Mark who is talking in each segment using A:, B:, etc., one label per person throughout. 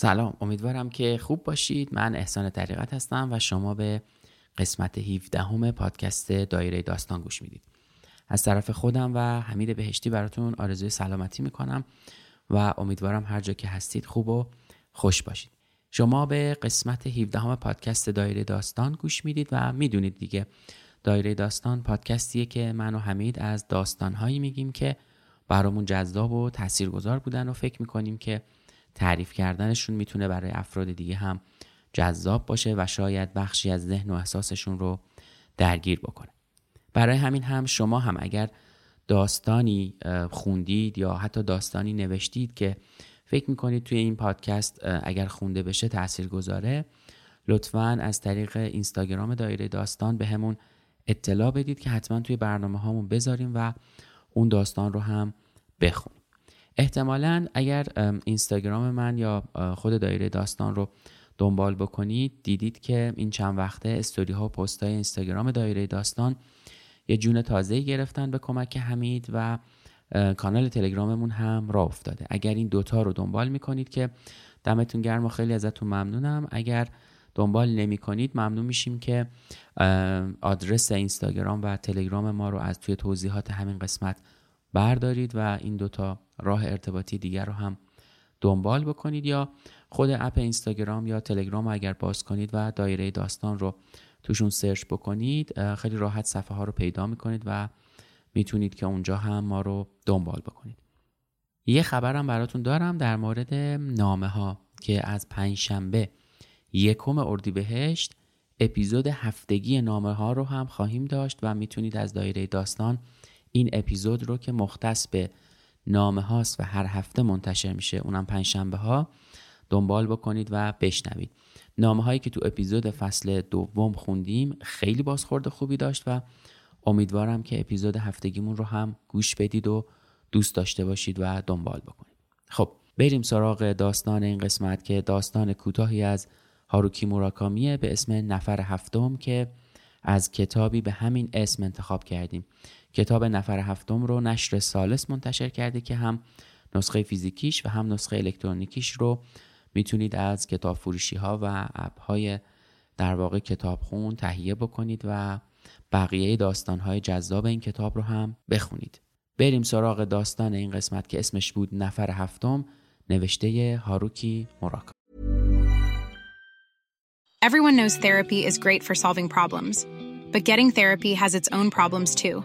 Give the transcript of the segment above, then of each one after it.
A: سلام امیدوارم که خوب باشید. من احسان طریقت هستم و شما به قسمت 17 همه پادکست دایره داستان گوش می‌دید. از طرف خودم و حمید بهشتی براتون آرزوی سلامتی می‌کنم و امیدوارم هر جا که هستید خوب و خوش باشید. شما به قسمت 17 همه پادکست دایره داستان گوش می‌دید و می‌دونید دیگه دایره داستان پادکستیه که من و حمید از داستانهایی میگیم که برامون جذاب و تاثیرگذار بودن و فکر می‌کنیم که تعریف کردنشون می‌تونه برای افراد دیگه هم جذاب باشه و شاید بخشی از ذهن و احساسشون رو درگیر بکنه. برای همین هم شما هم اگر داستانی خوندید یا حتی داستانی نوشتید که فکر می‌کنید توی این پادکست اگر خونده بشه تأثیر گذاره لطفا از طریق اینستاگرام دایره داستان به همون اطلاع بدید که حتما توی برنامه هامون بذاریم و اون داستان رو هم بخونیم. احتمالا اگر اینستاگرام من یا خود دایره داستان رو دنبال بکنید دیدید که این چند وقته استوری ها و پست های اینستاگرام دایره داستان یه جون تازه گرفتن به کمک حمید و کانال تلگراممون هم را افتاده. اگر این دوتا رو دنبال می‌کنید که دمتون گرم و خیلی ازتون ممنونم. اگر دنبال نمی کنید ممنون میشیم که آدرس اینستاگرام و تلگرام ما رو از توی توضیحات همین قسمت بردارید و این دوتا راه ارتباطی دیگر رو هم دنبال بکنید یا خود اپ اینستاگرام یا تلگرام رو اگر باز کنید و دایره داستان رو توشون سرچ بکنید خیلی راحت صفحه ها رو پیدا می‌کنید و می‌تونید که اونجا هم ما رو دنبال بکنید. یه خبرم براتون دارم در مورد نامه ها که از پنجشنبه یکم اردیبهشت اپیزود هفتگی نامه ها رو هم خواهیم داشت و می‌تونید از دایره داستان این اپیزود رو که مختص به نامه هاست و هر هفته منتشر میشه. اونم پنجشنبه ها. دنبال بکنید و بشنوید. نامه هایی که تو اپیزود فصل دوم خوندیم خیلی بازخورد خوبی داشت و امیدوارم که اپیزود هفتگیمون رو هم گوش بدید و دوست داشته باشید و دنبال بکنید. خب بریم سراغ داستان این قسمت که داستان کوتاهی از هاروکی موراکامیه به اسم نفر هفتم که از کتابی به همین اسم انتخاب کردیم. کتاب نفر هفتم رو نشر سالس منتشر کرده که هم نسخه فیزیکیش و هم نسخه الکترونیکیش رو می‌تونید از کتاب فروشی ها و اپ های در واقع کتابخون تهیه بکنید و بقیه داستان های جذاب این کتاب رو هم بخونید بریم سراغ داستان این قسمت که اسمش بود نفر هفتم نوشته هاروکی موراکا
B: Everyone knows therapy is great for solving problems, but getting therapy has its own problems too.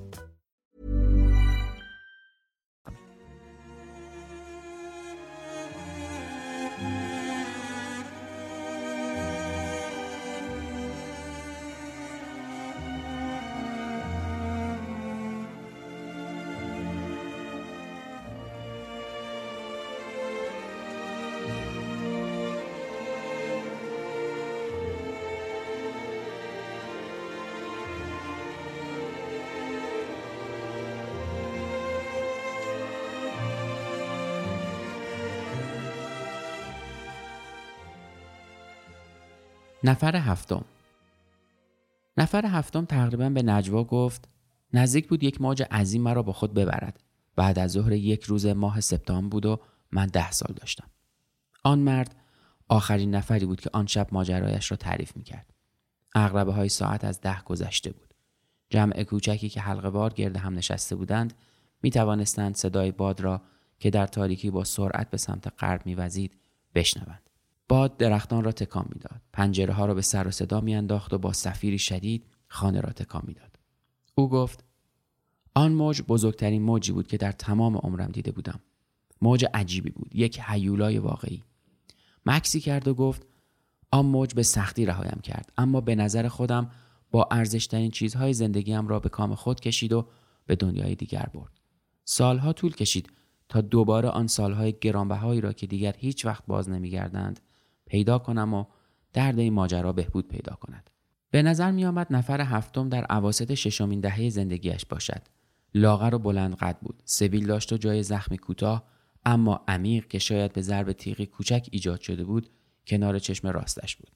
A: نفر هفتم نفر هفتم تقریبا به نجوا گفت نزدیک بود یک موج عظیم مرا با خود ببرد بعد از ظهر یک روز ماه سپتامبر بود و من ده سال داشتم آن مرد آخرین نفری بود که آن شب ماجرایش را تعریف می کرد. اغربه های ساعت از ده گذشته بود. جمع کوچکی که حلقه بار گرد هم نشسته بودند می توانستند صدای باد را که در تاریکی با سرعت به سمت غرب میوزید بشنوند. باد درختان را تکان می‌داد. پنجره ها را به سر و صدا میانداخت و با سفیری شدید خانه را تکان می‌داد. او گفت آن موج بزرگترین موجی بود که در تمام عمرم دیده بودم. موج عجیبی بود. یک حیولای واقعی. مکسی کرد و گفت آن موج به سختی رهایم کرد اما به نظر خودم با ارزشترین چیزهای زندگیم را به کام خود کشید و به دنیای دیگر برد. سالها طول کشید تا دوباره آن سالهای گرانبهایی را که دیگر هیچ وقت باز نمیگردند پیدا کنم و درد این ماجرا بهبود پیدا کند. به نظر می آمد نفر هفتم در عواست ششمین دهه زندگیش باشد. لاغر و بلند قد بود. سبیل داشت و جای زخمی کوتاه اما عمیق که شاید به ضرب تیغی کوچک ایجاد شده بود کنار چشم راستش بود.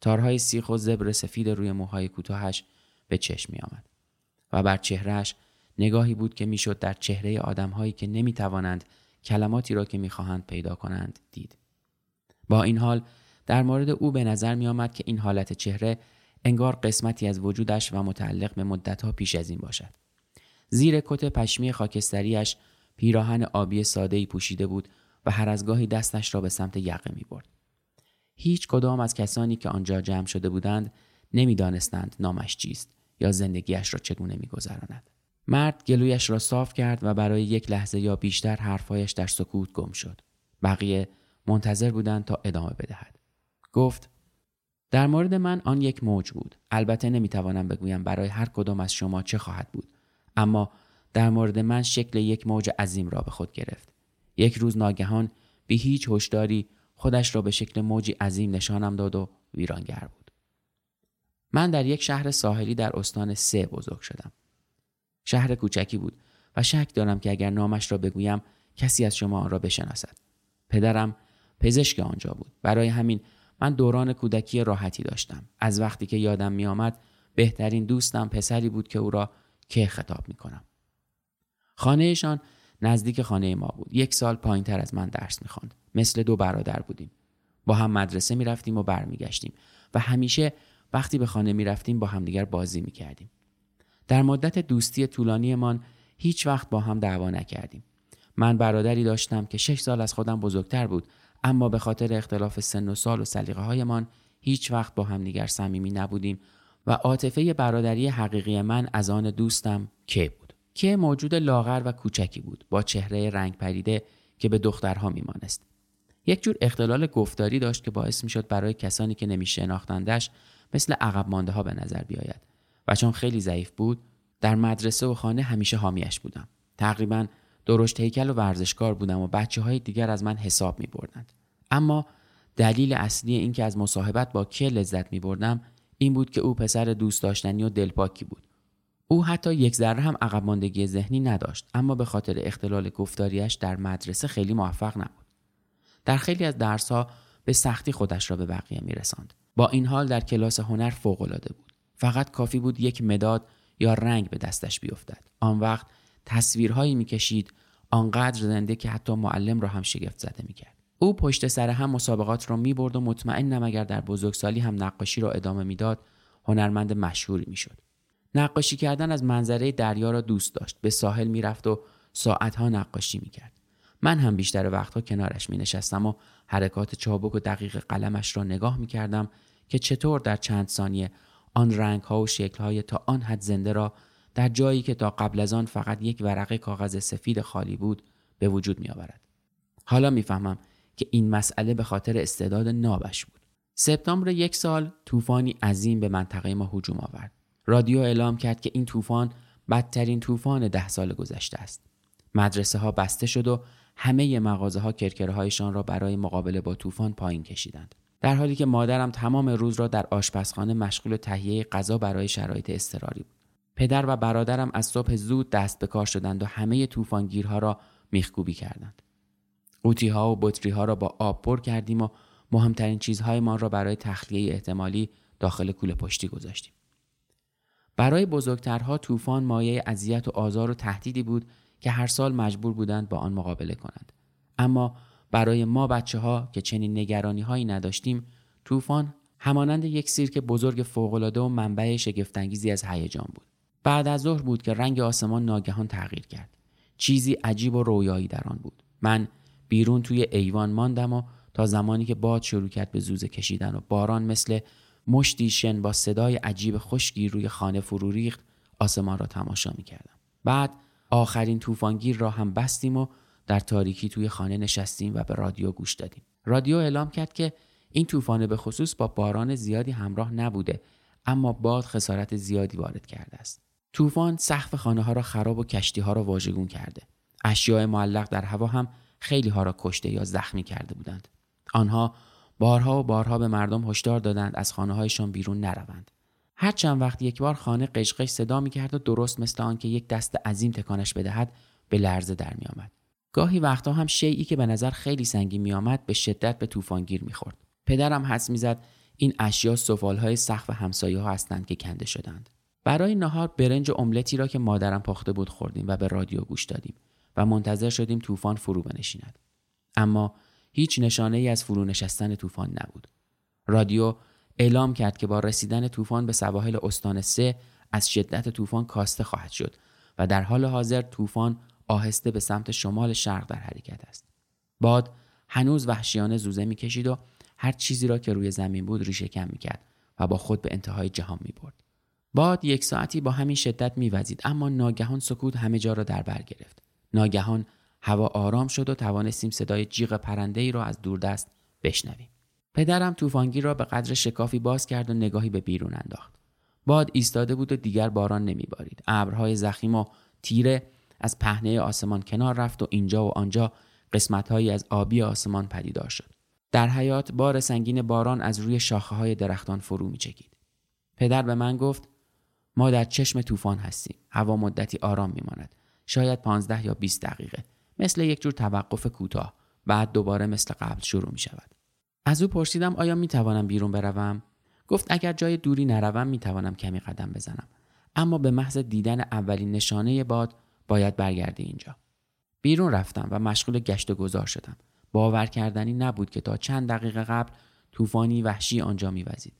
A: تارهای سیخ و زبر سفید روی موهای کوتاهش به چشم می آمد. و بر چهرهش نگاهی بود که می‌شد در چهره آدمهایی که نمی توانند کلماتی را که می‌خواهند پیدا کنند دید. با این حال در مورد او به نظر می آمد که این حالت چهره انگار قسمتی از وجودش و متعلق به مدتها پیش از این باشد. زیر کت پشمی خاکستریش پیراهن آبی ساده پوشیده بود و هر از گاهی دستش را به سمت یقه می برد. هیچ کدام از کسانی که آنجا جمع شده بودند نمی‌دانستند نامش چیست یا زندگیش را چگونه میگذراند. مرد گلویش را صاف کرد و برای یک لحظه یا بیشتر حرفهایش در سکوت گم شد. بقیه منتظر بودند تا ادامه بدهد. گفت در مورد من آن یک موج بود. البته نمی‌توانم بگویم برای هر کدام از شما چه خواهد بود. اما در مورد من شکل یک موج عظیم را به خود گرفت. یک روز ناگهان بی هیچ هشداری خودش را به شکل موجی عظیم نشانم داد و ویرانگر بود. من در یک شهر ساحلی در استان سه بزرگ شدم. شهر کوچکی بود و شک دارم که اگر نامش را بگویم کسی از شما آن را بشناسد. پدرم پزشک آنجا بود. برای همین من دوران کودکی راحتی داشتم. از وقتی که یادم می آمد بهترین دوستم پسری بود که او را که خطاب می کنم. خانهشان نزدیک خانه ما بود. یک سال پایین تر از من درس می خوند. مثل دو برادر بودیم. با هم مدرسه می رفتیم و برمیگشتیم و همیشه وقتی به خانه می رفتیم با همدیگر بازی می کردیم. در مدت دوستی طولانیمان هیچ وقت با هم دعوا نکردیم. من برادری داشتم که شش سال از خودم بزرگتر بود اما به خاطر اختلاف سن و سال و سلیقه هایمان هیچ وقت با هم دیگر صمیمی نبودیم و عاطفه برادری حقیقی من از آن دوستم که بود. که موجود لاغر و کوچکی بود با چهره رنگ پریده که به دخترها میمانست. یک جور اختلال گفتاری داشت که باعث می‌شد برای کسانی که نمی شناختندش مثل عقب مانده ها به نظر بیاید و چون خیلی ضعیف بود در مدرسه و خانه همیشه حامیش بودم تقریبا درشت هیکل و ورزشکار بودم و بچه های دیگر از من حساب می بردند. اما دلیل اصلی اینکه از مصاحبت با که لذت می بردم این بود که او پسر دوست داشتنی و دلپاکی بود. او حتی یک ذره هم عقب ماندگی ذهنی نداشت اما به خاطر اختلال گفتاریش در مدرسه خیلی موفق نبود. در خیلی از درسها به سختی خودش را به بقیه میرساند. با این حال در کلاس هنر فوقالعاده بود. فقط کافی بود یک مداد یا رنگ به دستش بیفتد. آن وقت تصویرهایی می‌کشید آنقدر زنده که حتی معلم را هم شگفت زده می‌کرد. او پشت سر هم مسابقات را می‌برد و مطمئنم اگر در بزرگسالی هم نقاشی را ادامه می‌داد هنرمند مشهوری می‌شد. نقاشی کردن از منظره دریا را دوست داشت به ساحل می‌رفت و ساعتها نقاشی می‌کرد. من هم بیشتر وقتها کنارش می نشستم و حرکات چابک و دقیق قلمش را نگاه می کردم که چطور در چند ثانیه آن رنگ ها و شکل های تا آن حد زنده را در جایی که تا قبل از آن فقط یک ورقه کاغذ سفید خالی بود به وجود می آورد. حالا می‌فهمم که این مسئله به خاطر استعداد نابش بود. سپتامبر یک سال طوفانی عظیم به منطقه ما هجوم آورد. رادیو اعلام کرد که این طوفان بدترین طوفان ده سال گذشته است. مدرسه ها بسته شد و همه مغازه ها کرکرهایشان را برای مقابله با طوفان پایین کشیدند. در حالی که مادرم تمام روز را در آشپزخانه مشغول تهیه غذا برای شرایط اضطراری بود. پدر و برادرم از صبح زود دست به کار شدند و همه طوفانگیرها را میخکوبی کردند. قوطی ها و بطری ها را با آب پر کردیم و مهمترین چیزهایمان را برای تخلیه احتمالی داخل کوله پشتی گذاشتیم. برای بزرگترها طوفان مایه اذیت و آزار و تهدیدی بود که هر سال مجبور بودند با آن مقابله کنند. اما برای ما بچه ها که چنین نگرانی هایی نداشتیم طوفان همانند یک سیرک بزرگ فوقالعاده و منبع شگفتانگیزی از هیجان بود. بعد از ظهر بود که رنگ آسمان ناگهان تغییر کرد. چیزی عجیب و رویایی در آن بود. من بیرون توی ایوان ماندم و تا زمانی که باد شروع کرد به زوزه کشیدن و باران مثل مشتی شن با صدای عجیب خشکی روی خانه فرو ریخت آسمان را تماشا می کردم. بعد آخرین طوفانگیر را هم بستیم و در تاریکی توی خانه نشستیم و به رادیو گوش دادیم. رادیو اعلام کرد که این طوفان به خصوص با باران زیادی همراه نبوده اما باد خسارت زیادی وارد کرده است. طوفان سقف خانه ها را خراب و کشتی ها را واژگون کرده. اشیاء معلق در هوا هم خیلی ها را کشته یا زخمی کرده بودند. آنها بارها و بارها به مردم هشدار دادند از خانه هایشان بیرون نروند. هر چند وقت یک بار خانه قشقش صدا می کرد و درست مثل آنکه یک دست عظیم تکانش بدهد به لرزه در می آمد. گاهی وقتها هم شیعی که به نظر خیلی سنگین می آمد به شدت به طوفانگیر می خورد. پدرم حس می‌زد این اشیا های سقف همسایه ها هستند که کنده شدند. برای نهار برنج و املتی را که مادرم پخته بود خوردیم و به رادیو گوش دادیم و منتظر شدیم طوفان فرو بنشیند. اما هیچ نشانه ای از فرو نشستن طوفان نبود. رادیو اعلام کرد که با رسیدن طوفان به سواحل استان سه از شدت طوفان کاسته خواهد شد و در حال حاضر طوفان آهسته به سمت شمال شرق در حرکت است. باد هنوز وحشیانه زوزه می‌کشید و هر چیزی را که روی زمین بود ریشه کم می‌کرد و با خود به انتهای جهان می‌برد. باد یک ساعتی با همین شدت میوزید اما ناگهان سکوت همه جا را در بر گرفت. ناگهان هوا آرام شد و توانستیم صدای جیغ پرنده ای را از دوردست بشنویم. پدرم طوفانگیر را به قدر شکافی باز کرد و نگاهی به بیرون انداخت. باد ایستاده بود و دیگر باران نمیبارید. ابرهای زخیم و تیره از پهنه آسمان کنار رفت و اینجا و آنجا قسمتهایی از آبی آسمان پدیدار شد. در حیات بار سنگین باران از روی شاخه های درختان فرو می چکید. پدر به من گفت ما در چشم طوفان هستیم. هوا مدتی آرام می ماند. شاید 15 یا 20 دقیقه. مثل یک جور توقف کوتاه. بعد دوباره مثل قبل شروع می شود. از او پرسیدم آیا می توانم بیرون بروم؟ گفت اگر جای دوری نروم می توانم کمی قدم بزنم. اما به محض دیدن اولین نشانه باد باید برگردی اینجا. بیرون رفتم و مشغول گشت و گذار شدم. باور کردنی نبود که تا چند دقیقه قبل طوفانی وحشی آنجا میوزید.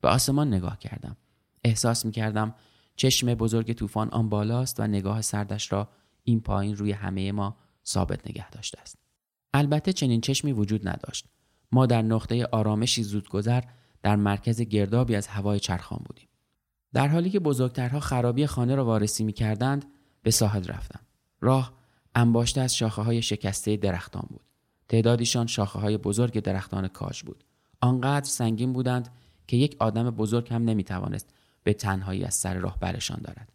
A: به آسمان نگاه کردم. احساس می کردم چشم بزرگ طوفان آن بالاست و نگاه سردش را این پایین روی همه ما ثابت نگه داشته است. البته چنین چشمی وجود نداشت. ما در نقطه آرامشی زودگذر در مرکز گردابی از هوای چرخان بودیم. در حالی که بزرگترها خرابی خانه را وارسی می کردند به ساحل رفتم. راه انباشته از شاخه های شکسته درختان بود. تعدادیشان شاخه های بزرگ درختان کاج بود. آنقدر سنگین بودند که یک آدم بزرگ هم نمی توانست به تنهایی از سر راه برشان دارد.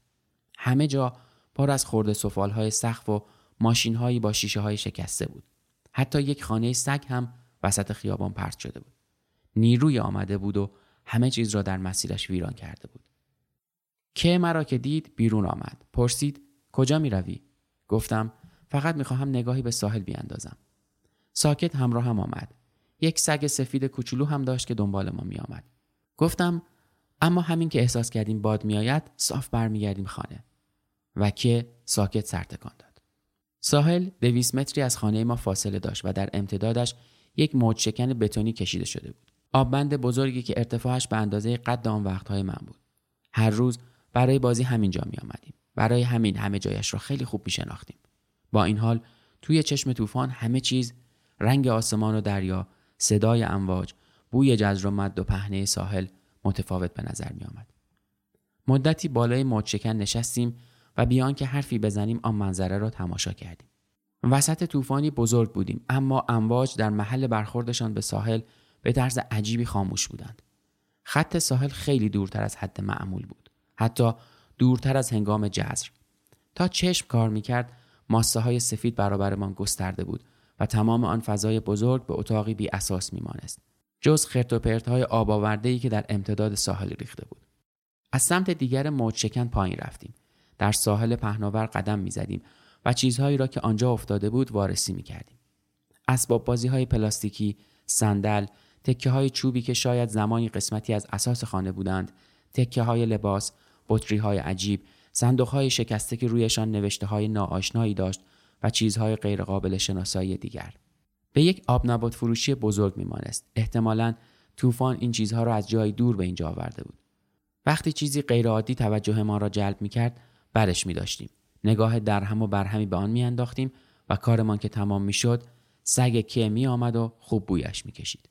A: همه جا پر از خورده سفال های سقف و ماشین هایی با شیشه های شکسته بود. حتی یک خانه سگ هم وسط خیابان پرت شده بود. نیروی آمده بود و همه چیز را در مسیرش ویران کرده بود. که مرا که دید بیرون آمد. پرسید کجا می روی؟ گفتم فقط می‌خواهم نگاهی به ساحل بیاندازم. ساکت همراه هم آمد. یک سگ سفید کوچولو هم داشت که دنبال ما می آمد. گفتم اما همین که احساس کردیم باد میآید صاف برمیگردیم خانه و که ساکت سرتکان داد. ساحل دویست متری از خانه ما فاصله داشت و در امتدادش یک موج شکن بتونی کشیده شده بود. آببند بزرگی که ارتفاعش به اندازه قد آن وقتهای من بود. هر روز برای بازی همینجا می آمدیم. برای همین همه جایش را خیلی خوب می شناختیم. با این حال توی چشم طوفان همه چیز رنگ آسمان و دریا، صدای امواج، بوی جزر و مد و پهنه ساحل متفاوت به نظر می آمد. مدتی بالای موج نشستیم و بیان که حرفی بزنیم آن منظره را تماشا کردیم. وسط طوفانی بزرگ بودیم اما امواج در محل برخوردشان به ساحل به طرز عجیبی خاموش بودند. خط ساحل خیلی دورتر از حد معمول بود. حتی دورتر از هنگام جزر. تا چشم کار می‌کرد ماسه های سفید برابرمان گسترده بود و تمام آن فضای بزرگ به اتاقی بی اساس میمانست. جز خرت و پرت های که در امتداد ساحل ریخته بود. از سمت دیگر موج شکن پایین رفتیم. در ساحل پهناور قدم می‌زدیم و چیزهایی را که آنجا افتاده بود وارسی می کردیم. اسباب بازی های پلاستیکی، صندل، تکه های چوبی که شاید زمانی قسمتی از اساس خانه بودند تکه های لباس بطری های عجیب صندوق های شکسته که رویشان نوشته های ناآشنایی داشت و چیزهای غیرقابل شناسایی دیگر به یک آب نبات فروشی بزرگ میمانست احتمالا طوفان این چیزها را از جای دور به اینجا آورده بود وقتی چیزی غیرعادی توجه ما را جلب می کرد برش می داشتیم. نگاه درهم و برهمی به آن می انداختیم و کارمان که تمام می شد سگ که می آمد و خوب بویش می کشید.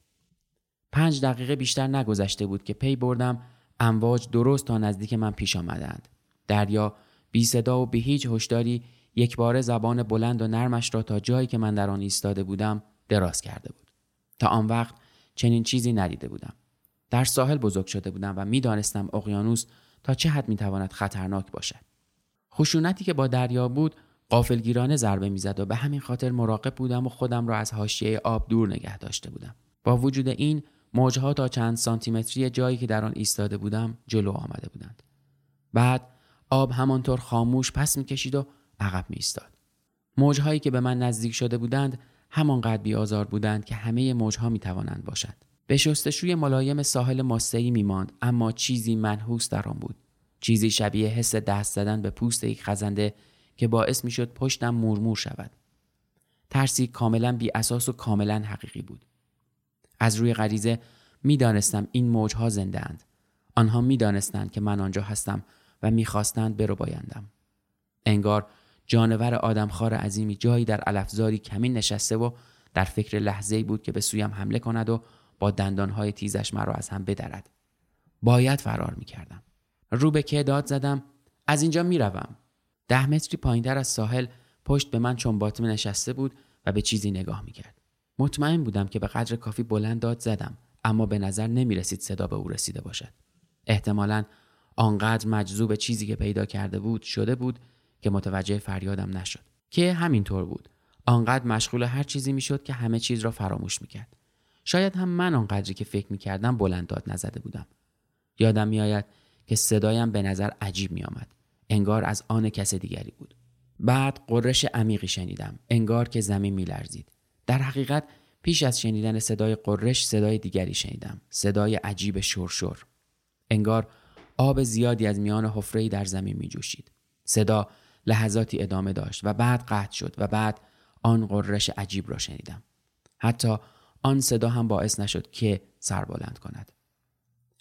A: پنج دقیقه بیشتر نگذشته بود که پی بردم امواج درست تا نزدیک من پیش آمدند. دریا بی صدا و به هیچ هشداری یک بار زبان بلند و نرمش را تا جایی که من در آن ایستاده بودم دراز کرده بود. تا آن وقت چنین چیزی ندیده بودم. در ساحل بزرگ شده بودم و می‌دانستم اقیانوس تا چه حد می‌تواند خطرناک باشد. خشونتی که با دریا بود قافلگیرانه ضربه می‌زد و به همین خاطر مراقب بودم و خودم را از حاشیه آب دور نگه داشته بودم. با وجود این موجها تا چند سانتیمتری جایی که در آن ایستاده بودم جلو آمده بودند. بعد آب همانطور خاموش پس می‌کشید و عقب میایستاد. موجهایی که به من نزدیک شده بودند همانقدر بیآزار بودند که همه موجها می‌توانند باشند. به شستشوی ملایم ساحل ماسه‌ای میماند اما چیزی منحوس در آن بود. چیزی شبیه حس دست زدن به پوست یک خزنده که باعث می‌شد پشتم مورمور شود. ترسی کاملا بی اساس و کاملا حقیقی بود. از روی غریزه می‌دانستم این موجها زنده اند. آنها می‌دانستند که من آنجا هستم و می‌خواستند برو بایندم. انگار جانور آدمخوار عظیمی جایی در علفزاری کمین نشسته و در فکر لحظه بود که به سویم حمله کند و با دندانهای تیزش مرا از هم بدرد. باید فرار می‌کردم. رو به که داد زدم از اینجا می‌روم. ده متری پایینتر از ساحل پشت به من چون باطمه نشسته بود و به چیزی نگاه می‌کرد. مطمئن بودم که به قدر کافی بلند داد زدم اما به نظر نمی رسید صدا به او رسیده باشد. احتمالا آنقدر مجذوب چیزی که پیدا کرده بود شده بود که متوجه فریادم نشد. که همینطور بود. آنقدر مشغول هر چیزی می‌شد که همه چیز را فراموش می‌کرد. شاید هم من آنقدری که فکر می‌کردم بلند داد نزده بودم. یادم میآید که صدایم به نظر عجیب میآمد. انگار از آن کس دیگری بود. بعد قررش عمیقی شنیدم. انگار که زمین میلرزید. در حقیقت پیش از شنیدن صدای قررش صدای دیگری شنیدم. صدای عجیب شرشر. انگار آب زیادی از میان حفره‌ای در زمین می جوشید. صدا لحظاتی ادامه داشت و بعد قطع شد و بعد آن قررش عجیب را شنیدم. حتی آن صدا هم باعث نشد که سر بلند کند.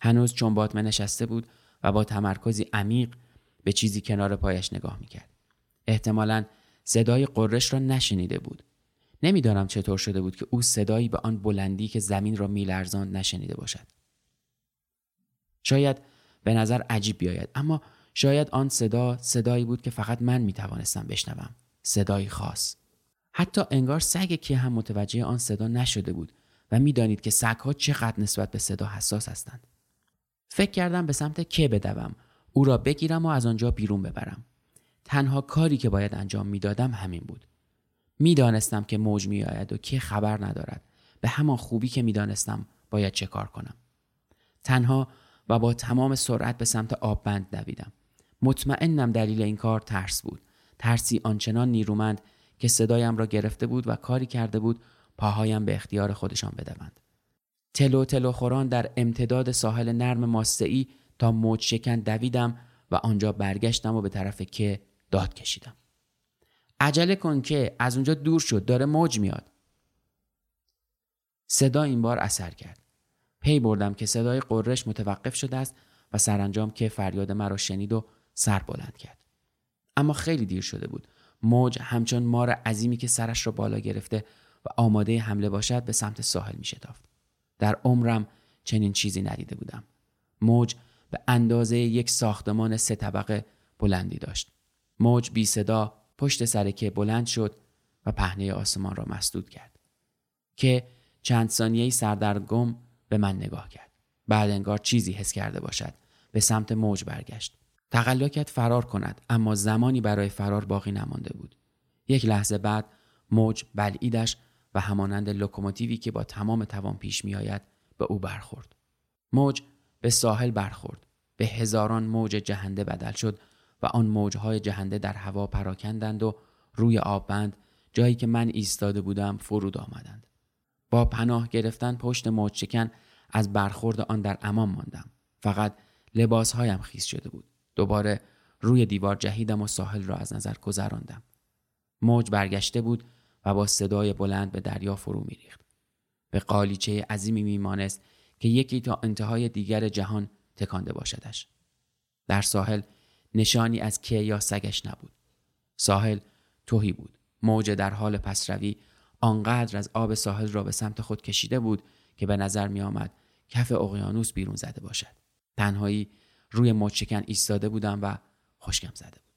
A: هنوز چون باطمه نشسته بود و با تمرکزی عمیق به چیزی کنار پایش نگاه می‌کرد. احتمالا صدای قررش را نشنیده بود. نمی‌دانم چطور شده بود که او صدایی به آن بلندی که زمین را میلرزاند نشنیده باشد. شاید به نظر عجیب بیاید اما شاید آن صدا صدایی بود که فقط من می توانستم بشنوم. صدایی خاص. حتی انگار سگ که هم متوجه آن صدا نشده بود و می‌دانید که سگها چقدر نسبت به صدا حساس هستند. فکر کردم به سمت که بدوم او را بگیرم و از آنجا بیرون ببرم. تنها کاری که باید انجام می‌دادم همین بود. می‌دانستم که موج میآید و که خبر ندارد به همان خوبی که می‌دانستم باید چه کار کنم. تنها و با تمام سرعت به سمت آببند دویدم. مطمئنم دلیل این کار ترس بود. ترسی آنچنان نیرومند که صدایم را گرفته بود و کاری کرده بود پاهایم به اختیار خودشان بدوند. تلو تلو خوران در امتداد ساحل نرم ماسعی تا موج شکن دویدم و آنجا برگشتم و به طرف که داد کشیدم. عجله کن که از اونجا دور شد داره موج میاد. صدا این بار اثر کرد. پی بردم که صدای قررش متوقف شده است و سرانجام که فریاد مرا شنید و سر بلند کرد. اما خیلی دیر شده بود. موج همچون مار عظیمی که سرش را بالا گرفته و آماده حمله باشد به سمت ساحل می شتافت. در عمرم چنین چیزی ندیده بودم. موج به اندازه یک ساختمان سه طبقه بلندی داشت. موج بی صدا پشت سر که بلند شد و پهنه آسمان را مسدود کرد. که چند ثانیه سردرگم به من نگاه کرد. بعد انگار چیزی حس کرده باشد. به سمت موج برگشت. تقلا کرد فرار کند اما زمانی برای فرار باقی نمانده بود. یک لحظه بعد موج بلعیدش و همانند لوکوموتیوی که با تمام توان پیش می آید به او برخورد. موج به ساحل برخورد. به هزاران موج جهنده بدل شد و آن موجهای جهنده در هوا پراکندند و روی آببند جایی که من ایستاده بودم فرود آمدند. با پناه گرفتن پشت موج شکن از برخورد آن در امان ماندم فقط لباسهایم خیس شده بود دوباره روی دیوار جهیدم و ساحل را از نظر گذراندم. موج برگشته بود و با صدای بلند به دریا فرو میریخت. به قالیچه عظیمی میمانست که یکی تا انتهای دیگر جهان تکانده باشدش. در ساحل نشانی از که یا سگش نبود. ساحل توهی بود. موج در حال پسروی آنقدر از آب ساحل را به سمت خود کشیده بود که به نظر می آمد کف اقیانوس بیرون زده باشد. تنهایی روی موج ایستاده بودم و خشکم زده بود.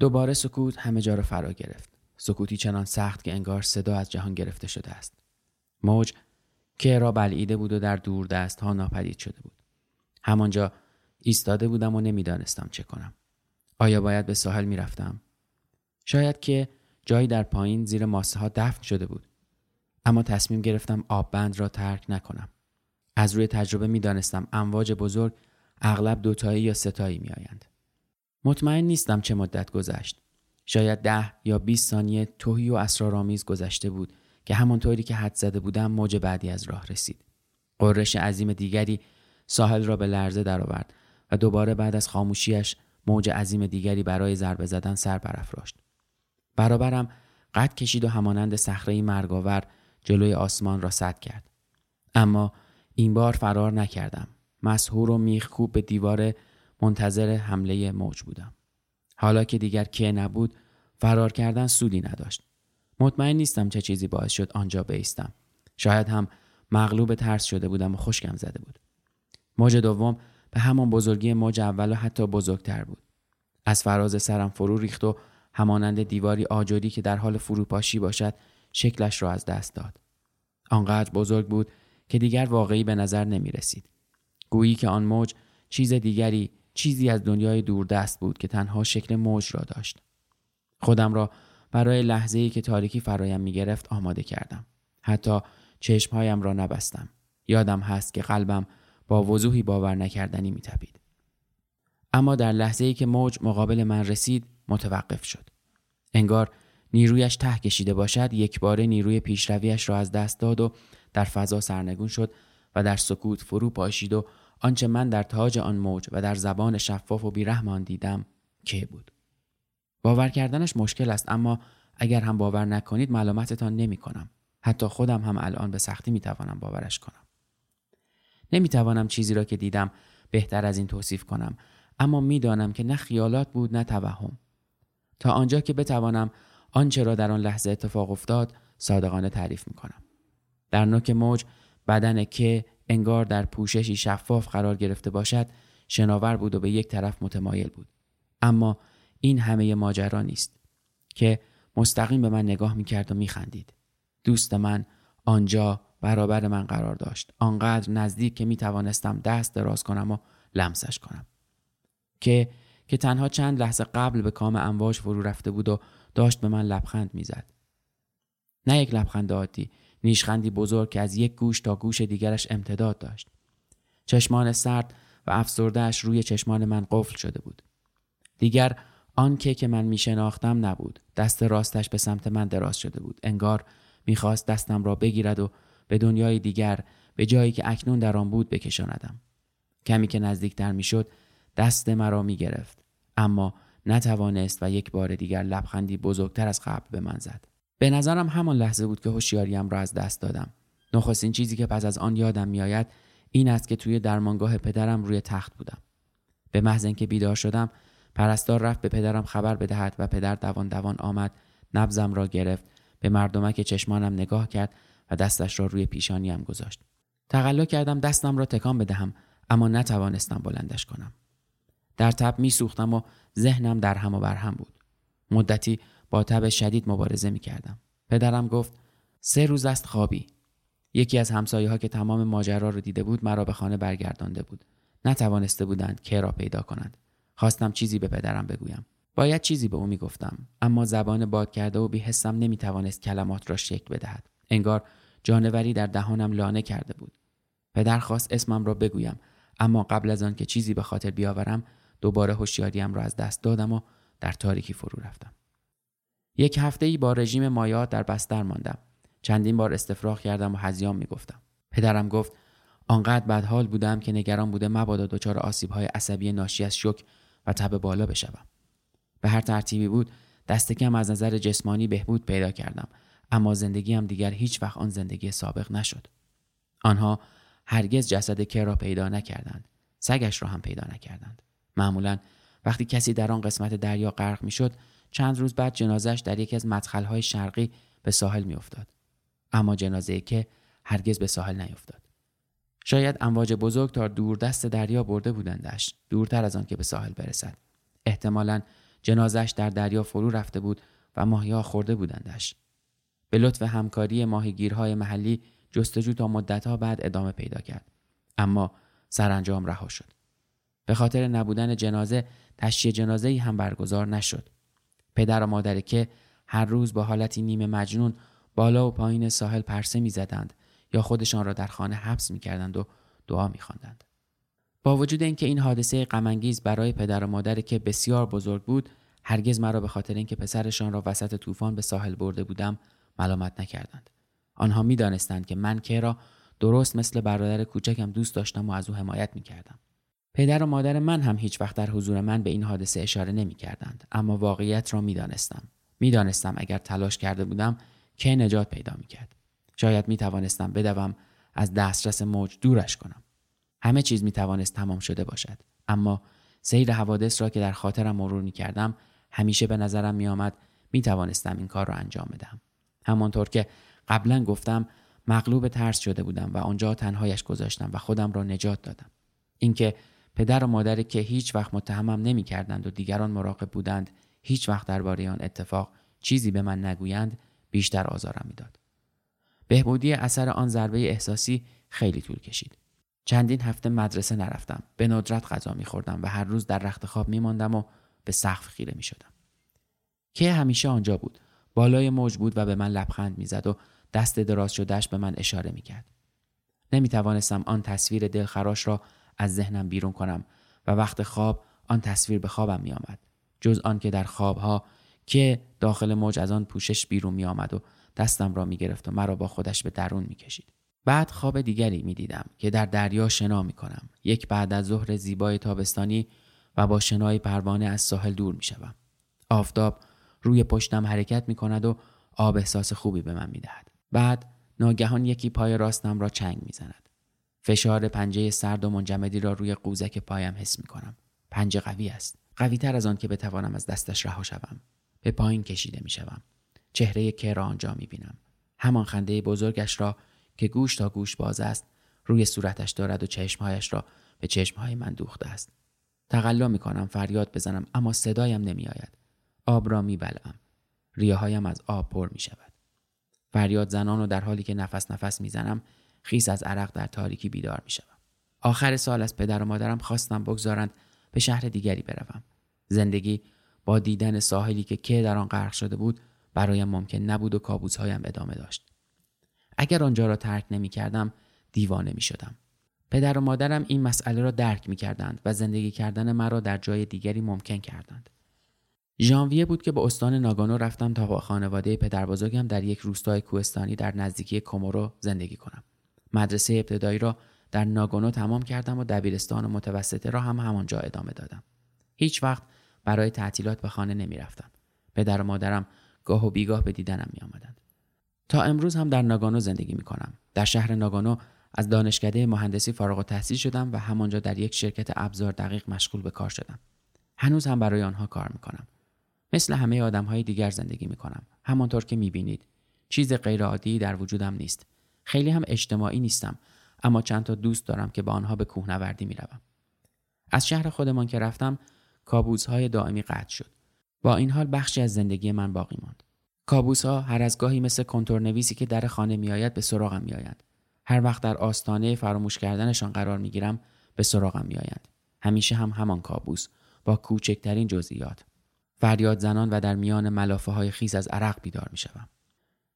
A: دوباره سکوت همه جا را فرا گرفت. سکوتی چنان سخت که انگار صدا از جهان گرفته شده است. موج که را بلعیده بود و در دور دست ها ناپدید شده بود. همانجا ایستاده بودم و نمی‌دانستم چه کنم. آیا باید به ساحل می‌رفتم؟ شاید که جایی در پایین زیر ماسه ها دفن شده بود. اما تصمیم گرفتم آببند را ترک نکنم. از روی تجربه می‌دانستم امواج بزرگ اغلب دوتایی یا ستایی میآیند. مطمئن نیستم چه مدت گذشت. شاید ده یا 20 ثانیه توهی و اسرارآمیز گذشته بود که همانطوری که حد زده بودم موج بعدی از راه رسید. قررش عظیم دیگری ساحل را به لرزه درآورد و دوباره بعد از خاموشیش موج عظیم دیگری برای ضربه زدن سر برافراشت. برابرم قد کشید و همانند صخره مرگاور جلوی آسمان را سد کرد. اما این بار فرار نکردم. مسهور و میخکوب به دیوار منتظر حمله موج بودم. حالا که دیگر که نبود فرار کردن سودی نداشت. مطمئن نیستم چه چیزی باعث شد آنجا بیستم. شاید هم مغلوب ترس شده بودم و خشکم زده بود. موج دوم به همان بزرگی موج اول و حتی بزرگتر بود. از فراز سرم فرو ریخت و همانند دیواری آجری که در حال فروپاشی باشد شکلش را از دست داد. آنقدر بزرگ بود که دیگر واقعی به نظر نمی رسید گویی که آن موج چیز دیگری چیزی از دنیای دوردست بود که تنها شکل موج را داشت. خودم را برای لحظه ای که تاریکی فرایم می گرفت آماده کردم. حتی چشمهایم را نبستم. یادم هست که قلبم با وضوحی باور نکردنی می تبید. اما در لحظه ای که موج مقابل من رسید متوقف شد. انگار نیرویش ته کشیده باشد یک باره نیروی پیشرویش را از دست داد و در فضا سرنگون شد و در سکوت فرو پاشید و آنچه من در تاج آن موج و در زبان شفاف و بیرحمان دیدم که بود باور کردنش مشکل است اما اگر هم باور نکنید ملامتتان نمی کنم. حتی خودم هم الان به سختی می توانم باورش کنم. نمی توانم چیزی را که دیدم بهتر از این توصیف کنم اما می‌دانم که نه خیالات بود نه توهم. تا آنجا که بتوانم آنچه را در آن لحظه اتفاق افتاد صادقانه تعریف می کنم. در نوک موج بدن که انگار در پوششی شفاف قرار گرفته باشد شناور بود و به یک طرف متمایل بود. اما این همه ماجرا نیست که مستقیم به من نگاه می‌کرد و میخندید. دوست من آنجا برابر من قرار داشت. آنقدر نزدیک که می‌توانستم دست دراز کنم و لمسش کنم. که که تنها چند لحظه قبل به کام امواج فرو رفته بود و داشت به من لبخند می‌زد. نه یک لبخند عادی نیشخندی بزرگ که از یک گوش تا گوش دیگرش امتداد داشت. چشمان سرد و افسردهش روی چشمان من قفل شده بود. دیگر آنکه که من میشناختم نبود. دست راستش به سمت من دراز شده بود. انگار می‌خواست دستم را بگیرد و به دنیای دیگر به جایی که اکنون در آن بود بکشاندم. کمی که نزدیکتر می‌شد دست مرا می‌گرفت. اما نتوانست و یک بار دیگر لبخندی بزرگتر از قبل به من زد. به نظرم همان لحظه بود که هوشیاریم را از دست دادم. نخستین چیزی که پس از آن یادم میآید این است که توی درمانگاه پدرم روی تخت بودم. به محض اینکه بیدار شدم پرستار رفت به پدرم خبر بدهد و پدر دوان دوان آمد نبزم را گرفت به مردمک چشمانم نگاه کرد و دستش را روی پیشانیم گذاشت. تقلا کردم دستم را تکان بدهم اما نتوانستم بلندش کنم. در تب می سوختم و ذهنم در هم و بر هم بود. مدتی با تب شدید مبارزه می کردم پدرم گفت سه روز است خوابی. یکی از همسایه ها که تمام ماجرا را دیده بود مرا به خانه برگردانده بود. نتوانسته بودند که را پیدا کنند. خواستم چیزی به پدرم بگویم. باید چیزی به او می‌گفتم اما زبان باد کرده و بیحسم نمی‌توانست کلمات را شکل بدهد. انگار جانوری در دهانم لانه کرده بود. پدر خواست اسمم را بگویم اما قبل از آن که چیزی به خاطر بیاورم دوباره هوشیاریم را از دست دادم و در تاریکی فرو رفتم. یک هفته ای با رژیم مایات در بستر ماندم. چندین بار استفراغ کردم و هزیام می‌گفتم. پدرم گفت آنقدر بدحال بودم که نگران بوده مبادا دچار آسیبهای عصبی ناشی از شک و تب بالا بشوم. به هر ترتیبی بود دست کم از نظر جسمانی بهبود پیدا کردم اما زندگیم دیگر هیچ وقت آن زندگی سابق نشد. آنها هرگز جسد که را پیدا نکردند سگش را هم پیدا نکردند. معمولا وقتی کسی در آن قسمت دریا غرق می‌شد چند روز بعد جنازش در یکی از مدخلهای شرقی به ساحل میافتاد. اما جنازه که هرگز به ساحل نیفتاد. شاید امواج بزرگ تا دور دست دریا برده بودندش دورتر از آن که به ساحل برسد. احتمالا جنازش در دریا فرو رفته بود و ماهیا خورده بودندش. به لطف همکاری ماهیگیرهای محلی جستجو تا مدتها بعد ادامه پیدا کرد. اما سرانجام رها شد. به خاطر نبودن جنازه تشییع جنازه ای هم برگزار نشد. پدر و مادر که هر روز با حالتی نیمه مجنون بالا و پایین ساحل پرسه می‌زدند یا خودشان را در خانه حبس می‌کردند و دعا میخواندند. با وجود اینکه این حادثه غمانگیز برای پدر و مادر که بسیار بزرگ بود هرگز مرا به خاطر اینکه پسرشان را وسط طوفان به ساحل برده بودم ملامت نکردند. آنها می‌دانستند که من که را درست مثل برادر کوچکم دوست داشتم و از او حمایت می‌کردم. پدر و مادر من هم هیچ وقت در حضور من به این حادثه اشاره نمی کردند. اما واقعیت را می دانستم. می دانستم اگر تلاش کرده بودم که نجات پیدا می کرد. شاید می توانستم بدوم از دسترس موج دورش کنم. همه چیز می توانست تمام شده باشد. اما سیر حوادث را که در خاطرم مرور می کردم همیشه به نظرم می آمد می توانستم این کار را انجام بدهم. همانطور که قبلا گفتم مغلوب ترس شده بودم و آنجا تنهایش گذاشتم و خودم را نجات دادم. اینکه پدر و مادر که هیچ وقت متهمم نمی کردند و دیگران مراقب بودند هیچ وقت درباره آن اتفاق چیزی به من نگویند بیشتر آزارم می‌داد. بهبودی اثر آن ضربه احساسی خیلی طول کشید. چندین هفته مدرسه نرفتم. به ندرت غذا میخوردم و هر روز در رخت خواب میماندم و به سقف خیره می‌شدم. که همیشه آنجا بود. بالای موج بود و به من لبخند می‌زد و دست دراز شدهش به من اشاره می‌کرد. نمی توانستم آن تصویر دلخراش را از ذهنم بیرون کنم و وقت خواب آن تصویر به خوابم می آمد. جز آن که در خوابها که داخل موج از آن پوشش بیرون می آمد و دستم را می گرفت و مرا با خودش به درون می کشید. بعد خواب دیگری می دیدم که در دریا شنا می کنم. یک بعد از ظهر زیبای تابستانی و با شنای پروانه از ساحل دور می شوم. آفتاب روی پشتم حرکت می کند و آب احساس خوبی به من می دهد. بعد ناگهان یکی پای راستم را چنگ می زند. فشار پنجه سرد و منجمدی را روی قوزک پایم حس می کنم. پنجه قوی است. قوی تر از آن که بتوانم از دستش رها شوم. به پایین کشیده می شوم. چهره که را آنجا می بینم. همان خنده بزرگش را که گوش تا گوش باز است روی صورتش دارد و چشمهایش را به چشمهای من دوخته است. تقلا می کنم فریاد بزنم اما صدایم نمی آید. آب را می بلم. ریاهایم از آب پر می شود. فریاد زنان و در حالی که نفس نفس می زنم خیس از عرق در تاریکی بیدار می شدم. آخر سال از پدر و مادرم خواستم بگذارند به شهر دیگری بروم. زندگی با دیدن ساحلی که که در آن غرق شده بود برایم ممکن نبود و کابوسهایم ادامه داشت. اگر آنجا را ترک نمی کردم دیوانه می شدم. پدر و مادرم این مسئله را درک می کردند و زندگی کردن مرا در جای دیگری ممکن کردند. ژانویه بود که به استان ناگانو رفتم تا با خانواده پدر بزرگم در یک روستای کوهستانی در نزدیکی کومورو زندگی کنم. مدرسه ابتدایی را در ناگونو تمام کردم و دبیرستان و متوسطه را هم همانجا ادامه دادم. هیچ وقت برای تعطیلات به خانه نمی رفتم. پدر و مادرم گاه و بیگاه به دیدنم می آمدند. تا امروز هم در ناگانو زندگی می کنم. در شهر ناگانو از دانشکده مهندسی فارغ التحصیل شدم و همانجا در یک شرکت ابزار دقیق مشغول به کار شدم. هنوز هم برای آنها کار می کنم. مثل همه آدم های دیگر زندگی می کنم. همانطور که می بینید. چیز غیرعادی در وجودم نیست. خیلی هم اجتماعی نیستم اما چند تا دوست دارم که با آنها به کوهنوردی می‌روم. از شهر خودمان که رفتم کابوس های دائمی قطع شد. با این حال بخشی از زندگی من باقی ماند. کابوس ها هر از گاهی مثل کنتور نویسی که در خانه میآید به سراغم میآیند. هر وقت در آستانه فراموش کردنشان قرار می‌گیرم به سراغم میآیند. همیشه هم همان کابوس با کوچکترین جزئیات. فریاد زنان و در میان ملافه های خیز از عرق بیدار می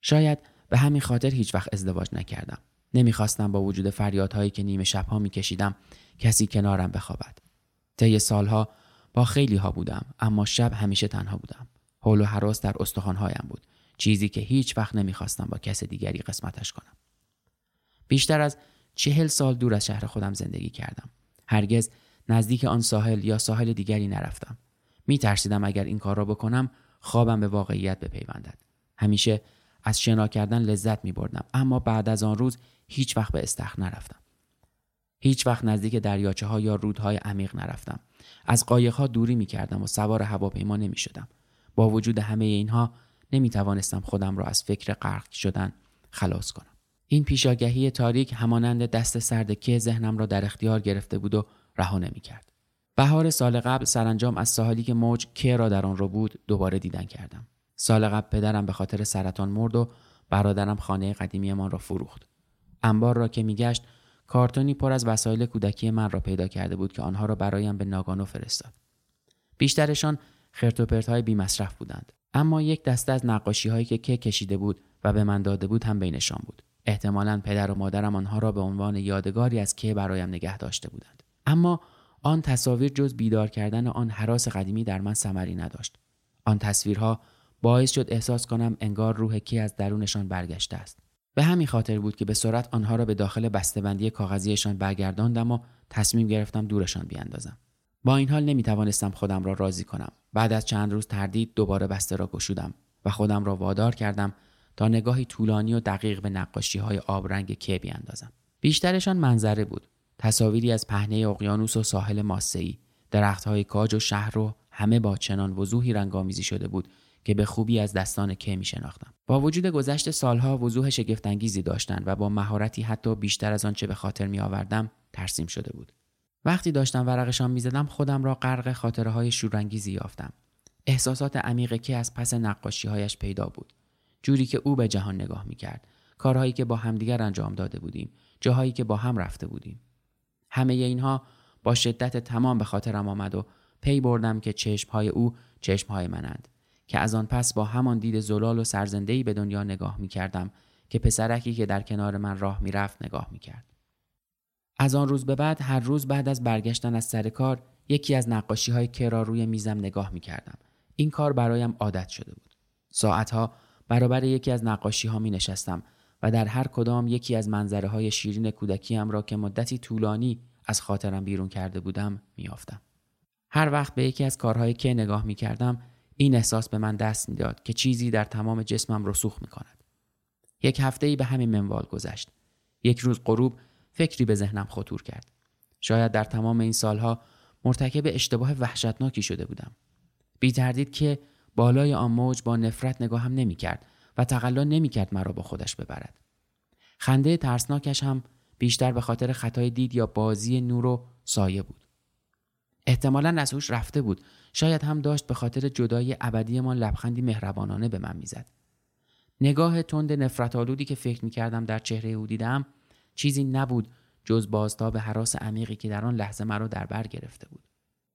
A: شاید به همین خاطر هیچ وقت ازدواج نکردم. نمی‌خواستم با وجود فریادهایی که نیمه شبها میکشیدم کسی کنارم بخوابد. طی سالها با خیلی ها بودم اما شب همیشه تنها بودم. حول و حراس در استخوانهایم بود. چیزی که هیچ وقت نمی‌خواستم با کس دیگری قسمتش کنم بیشتر از چهل سال دور از شهر خودم زندگی کردم هرگز نزدیک آن ساحل یا ساحل دیگری نرفتم می ترسیدم اگر این کار را بکنم خوابم به واقعیت بپیوندد همیشه از شنا کردن لذت می بردم اما بعد از آن روز هیچ وقت به استخر نرفتم. هیچ وقت نزدیک دریاچه ها یا رودهای عمیق نرفتم. از قایق ها دوری می کردم و سوار هواپیما نمی شدم با وجود همه اینها نمی توانستم خودم را از فکر غرق شدن خلاص کنم. این پیشاگهی تاریک همانند دست سرد که ذهنم را در اختیار گرفته بود و رها نمی کرد. بهار سال قبل سرانجام از ساحلی که موج که را در آن رو بود دوباره دیدن کردم. سال قبل پدرم به خاطر سرطان مرد و برادرم خانه قدیمیمان را فروخت. انبار را که میگشت کارتونی پر از وسایل کودکی من را پیدا کرده بود که آنها را برایم به ناگانو فرستاد. بیشترشان خرت های بی مصرف بودند. اما یک دسته از نقاشی هایی که که کشیده بود و به من داده بود هم بینشان بود. احتمالا پدر و مادرم آنها را به عنوان یادگاری از که برایم نگه داشته بودند. اما آن تصاویر جز بیدار کردن آن حراس قدیمی در من ثمری نداشت. آن تصویرها باعث شد احساس کنم انگار روح کی از درونشان برگشته است. به همین خاطر بود که به سرعت آنها را به داخل بسته‌بندی کاغذیشان برگرداندم و تصمیم گرفتم دورشان بیاندازم. با این حال نمی توانستم خودم را راضی کنم. بعد از چند روز تردید دوباره بسته را گشودم و خودم را وادار کردم تا نگاهی طولانی و دقیق به نقاشی های آبرنگ که بیاندازم. بیشترشان منظره بود. تصاویری از پهنه اقیانوس و ساحل ماسه‌ای، درختهای کاج و شهر و همه با چنان وضوحی رنگامیزی شده بود که به خوبی از دستان که می شناختم. با وجود گذشت سالها وضوح شگفتانگیزی داشتند و با مهارتی حتی بیشتر از آنچه به خاطر می آوردم ترسیم شده بود. وقتی داشتم ورقشان می‌زدم خودم را غرق خاطره های شورانگیزی یافتم. احساسات عمیق که از پس نقاشیهایش پیدا بود. جوری که او به جهان نگاه می‌کرد. کارهایی که با همدیگر انجام داده بودیم. جاهایی که با هم رفته بودیم. همه اینها با شدت تمام به خاطرم آمد و پی بردم که چشمهای او چشمهای منند. که از آن پس با همان دید زلال و سرزندهی به دنیا نگاه می کردم که پسرکی که در کنار من راه می رفت نگاه می کرد. از آن روز به بعد هر روز بعد از برگشتن از سر کار یکی از نقاشی های که را روی میزم نگاه می کردم. این کار برایم عادت شده بود. ساعتها برابر یکی از نقاشی ها می نشستم و در هر کدام یکی از منظره های شیرین کودکیم را که مدتی طولانی از خاطرم بیرون کرده بودم میافتم. هر وقت به یکی از کارهای که نگاه می کردم این احساس به من دست می‌داد که چیزی در تمام جسمم رسوخ می کند. یک هفته ای به همین منوال گذشت. یک روز غروب فکری به ذهنم خطور کرد. شاید در تمام این سالها مرتکب اشتباه وحشتناکی شده بودم. بی تردید که بالای آن موج با نفرت نگاهم نمی کرد و تقلا نمی کرد مرا با خودش ببرد. خنده ترسناکش هم بیشتر به خاطر خطای دید یا بازی نور و سایه بود. احتمالا از هوش رفته بود. شاید هم داشت به خاطر جدای ابدیمان لبخندی مهربانانه به من می‌زد. نگاه تند نفرت آلودی که فکر می کردم در چهره او دیدم چیزی نبود جز بازتاب حراس عمیقی که در آن لحظه مرا در بر گرفته بود.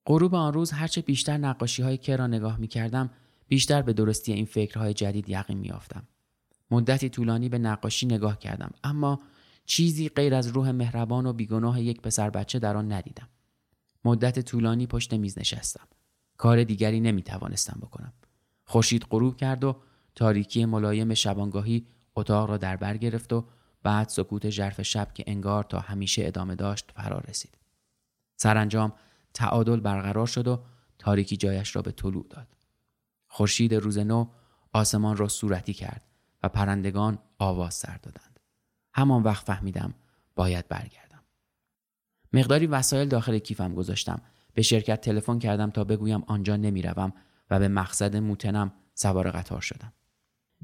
A: غروب آن روز هرچه بیشتر نقاشی های که را نگاه می کردم بیشتر به درستی این فکرهای جدید یقین می آفتم. مدتی طولانی به نقاشی نگاه کردم اما چیزی غیر از روح مهربان و بیگناه یک پسر بچه در آن ندیدم. مدت طولانی پشت میز نشستم. کار دیگری نمی توانستم بکنم. خورشید غروب کرد و تاریکی ملایم شبانگاهی اتاق را در بر گرفت و بعد سکوت ژرف شب که انگار تا همیشه ادامه داشت فرا رسید. سرانجام تعادل برقرار شد و تاریکی جایش را به طلوع داد. خورشید روز نو آسمان را صورتی کرد و پرندگان آواز سر دادند. همان وقت فهمیدم باید برگردم. مقداری وسایل داخل کیفم گذاشتم به شرکت تلفن کردم تا بگویم آنجا نمی‌روم و به مقصد موتنم سوار قطار شدم.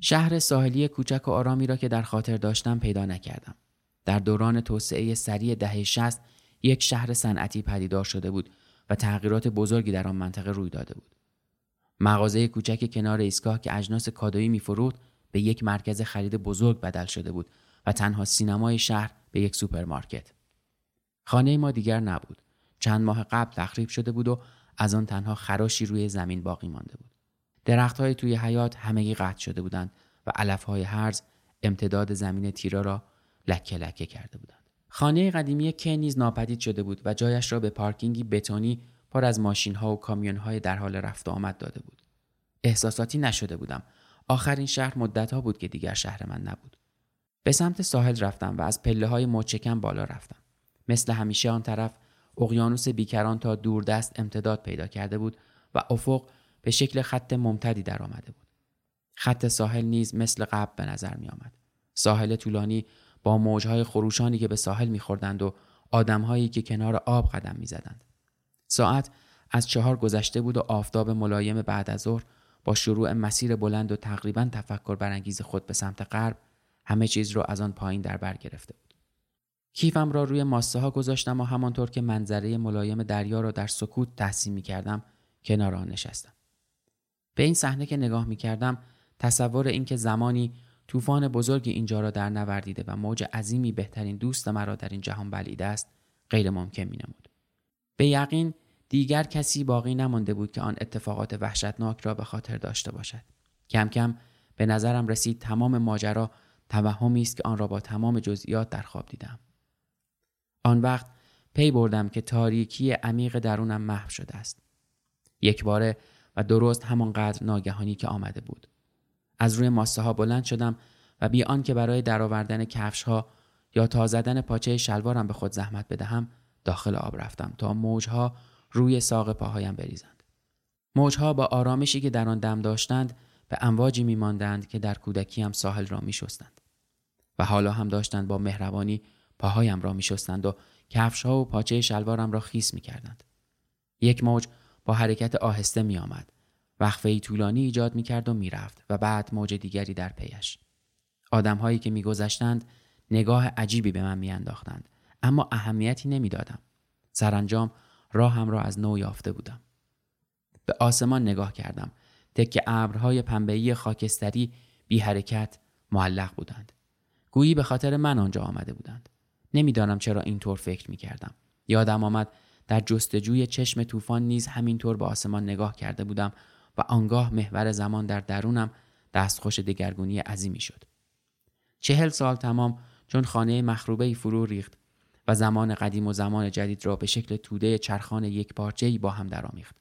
A: شهر ساحلی کوچک و آرامی را که در خاطر داشتم پیدا نکردم. در دوران توسعه سریع دهه 60 یک شهر صنعتی پدیدار شده بود و تغییرات بزرگی در آن منطقه روی داده بود. مغازه کوچک کنار ایستگاه که اجناس کادویی میفروخت به یک مرکز خرید بزرگ بدل شده بود و تنها سینمای شهر به یک سوپرمارکت. خانه ما دیگر نبود. چند ماه قبل تخریب شده بود و از آن تنها خراشی روی زمین باقی مانده بود. درختهای توی حیات همگی قطع شده بودند و علفهای هرز امتداد زمین تیرا را لکه لکه کرده بودند. خانه قدیمی که نیز ناپدید شده بود و جایش را به پارکینگی بتونی پر از ماشین ها و کامیون های در حال رفت و آمد داده بود. احساساتی نشده بودم. آخرین شهر مدتها بود که دیگر شهر من نبود به سمت ساحل رفتم و از پله های بالا رفتم مثل همیشه آن طرف اقیانوس بیکران تا دوردست امتداد پیدا کرده بود و افق به شکل خط ممتدی در آمده بود خط ساحل نیز مثل قبل به نظر می آمد. ساحل طولانی با موجهای خروشانی که به ساحل میخوردند و آدمهایی که کنار آب قدم می‌زدند. ساعت از چهار گذشته بود و آفتاب ملایم بعد از ظهر با شروع مسیر بلند و تقریبا تفکر برانگیز خود به سمت غرب همه چیز را از آن پایین در بر گرفته بود. کیفم را روی ماسه ها گذاشتم و همانطور که منظره ملایم دریا را در سکوت تحسین می کردم کنار آن نشستم. به این صحنه که نگاه می کردم تصور اینکه زمانی طوفان بزرگی اینجا را در نوردیده و موج عظیمی بهترین دوست مرا در این جهان بلیده است غیر ممکن می نمود. به یقین دیگر کسی باقی نمانده بود که آن اتفاقات وحشتناک را به خاطر داشته باشد. کم کم به نظرم رسید تمام ماجرا توهمی است که آن را با تمام جزئیات در خواب دیدم. آن وقت پی بردم که تاریکی عمیق درونم محو شده است. یک باره و درست همانقدر ناگهانی که آمده بود. از روی ماسه ها بلند شدم و بی آنکه برای درآوردن کفش ها یا تا زدن پاچه شلوارم به خود زحمت بدهم داخل آب رفتم تا موجها روی ساق پاهایم بریزند. موجها با آرامشی که در آن دم داشتند به امواجی میماندند که در کودکیم ساحل را میشستند و حالا هم داشتند با مهربانی پاهایم را میشستند و کفش ها و پاچه شلوارم را خیس می‌کردند. یک موج با حرکت آهسته می آمد وقفه طولانی ایجاد می کرد و می رفت و بعد موج دیگری در پیش. آدمهایی که میگذشتند نگاه عجیبی به من میانداختند اما اهمیتی نمی‌دادم. سرانجام راهم را از نو یافته بودم. به آسمان نگاه کردم. تک ابرهای پنبه‌ای خاکستری بی حرکت معلق بودند. گویی به خاطر من آنجا آمده بودند. نمی‌دانم چرا اینطور فکر می کردم. یادم آمد در جستجوی چشم طوفان نیز همینطور به آسمان نگاه کرده بودم و آنگاه محور زمان در درونم دستخوش دگرگونی عظیمی شد. چهل سال تمام چون خانه مخروبه فرو ریخت و زمان قدیم و زمان جدید را به شکل توده چرخان یک پارچه‌ای با هم درآمیخت.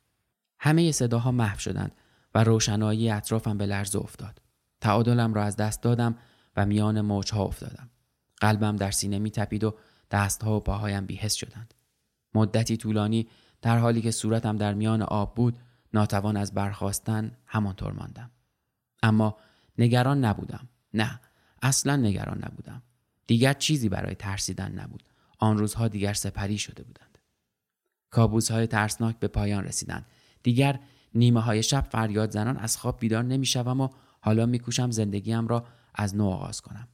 A: همه صداها محو شدند و روشنایی اطرافم به لرز افتاد. تعادلم را از دست دادم و میان موجها افتادم. قلبم در سینه می تپید و دستها و پاهایم بیهست شدند. مدتی طولانی در حالی که صورتم در میان آب بود ناتوان از برخواستن همانطور ماندم. اما نگران نبودم. نه اصلا نگران نبودم. دیگر چیزی برای ترسیدن نبود. آن روزها دیگر سپری شده بودند. کابوس های ترسناک به پایان رسیدند. دیگر نیمه های شب فریاد زنان از خواب بیدار نمی‌شوم و حالا میکوشم زندگیم را از نو آغاز کنم.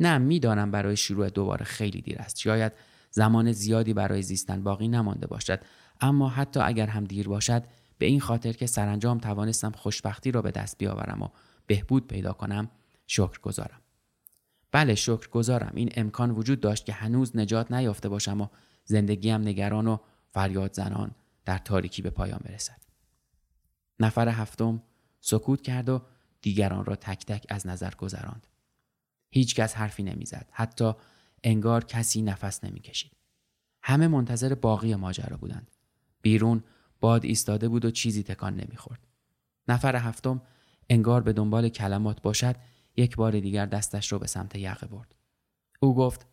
A: نه می‌دانم برای شروع دوباره خیلی دیر است. شاید زمان زیادی برای زیستن باقی نمانده باشد. اما حتی اگر هم دیر باشد به این خاطر که سرانجام توانستم خوشبختی را به دست بیاورم و بهبود پیدا کنم شکر گذارم بله شکر گذارم این امکان وجود داشت که هنوز نجات نیافته باشم و زندگیم نگران و فریاد زنان در تاریکی به پایان برسد. نفر هفتم سکوت کرد و دیگران را تک تک از نظر گذراند. هیچ کس حرفی نمی‌زد حتی انگار کسی نفس نمی‌کشید همه منتظر باقی ماجرا بودند بیرون باد ایستاده بود و چیزی تکان نمی‌خورد. نفر هفتم انگار به دنبال کلمات باشد یک بار دیگر دستش رو به سمت یقه برد. او گفت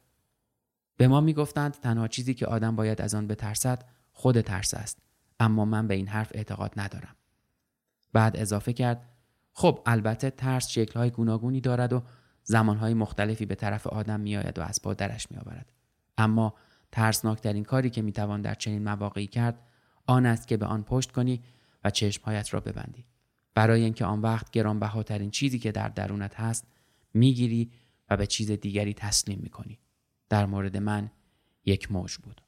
A: به ما می‌گفتند تنها چیزی که آدم باید از آن بترسد خود ترس است اما من به این حرف اعتقاد ندارم. بعد اضافه کرد خب البته ترس شکلهای گوناگونی دارد و زمانهای مختلفی به طرف آدم میآید و از پا درش میآورد. اما ترسناکترین کاری که می‌توان در چنین مواقعی کرد آن است که به آن پشت کنی و چشمهایت را ببندی. برای اینکه آن وقت گرانبهاترین چیزی که در درونت هست می‌گیری و به چیز دیگری تسلیم می‌کنی. در مورد من یک موج بود.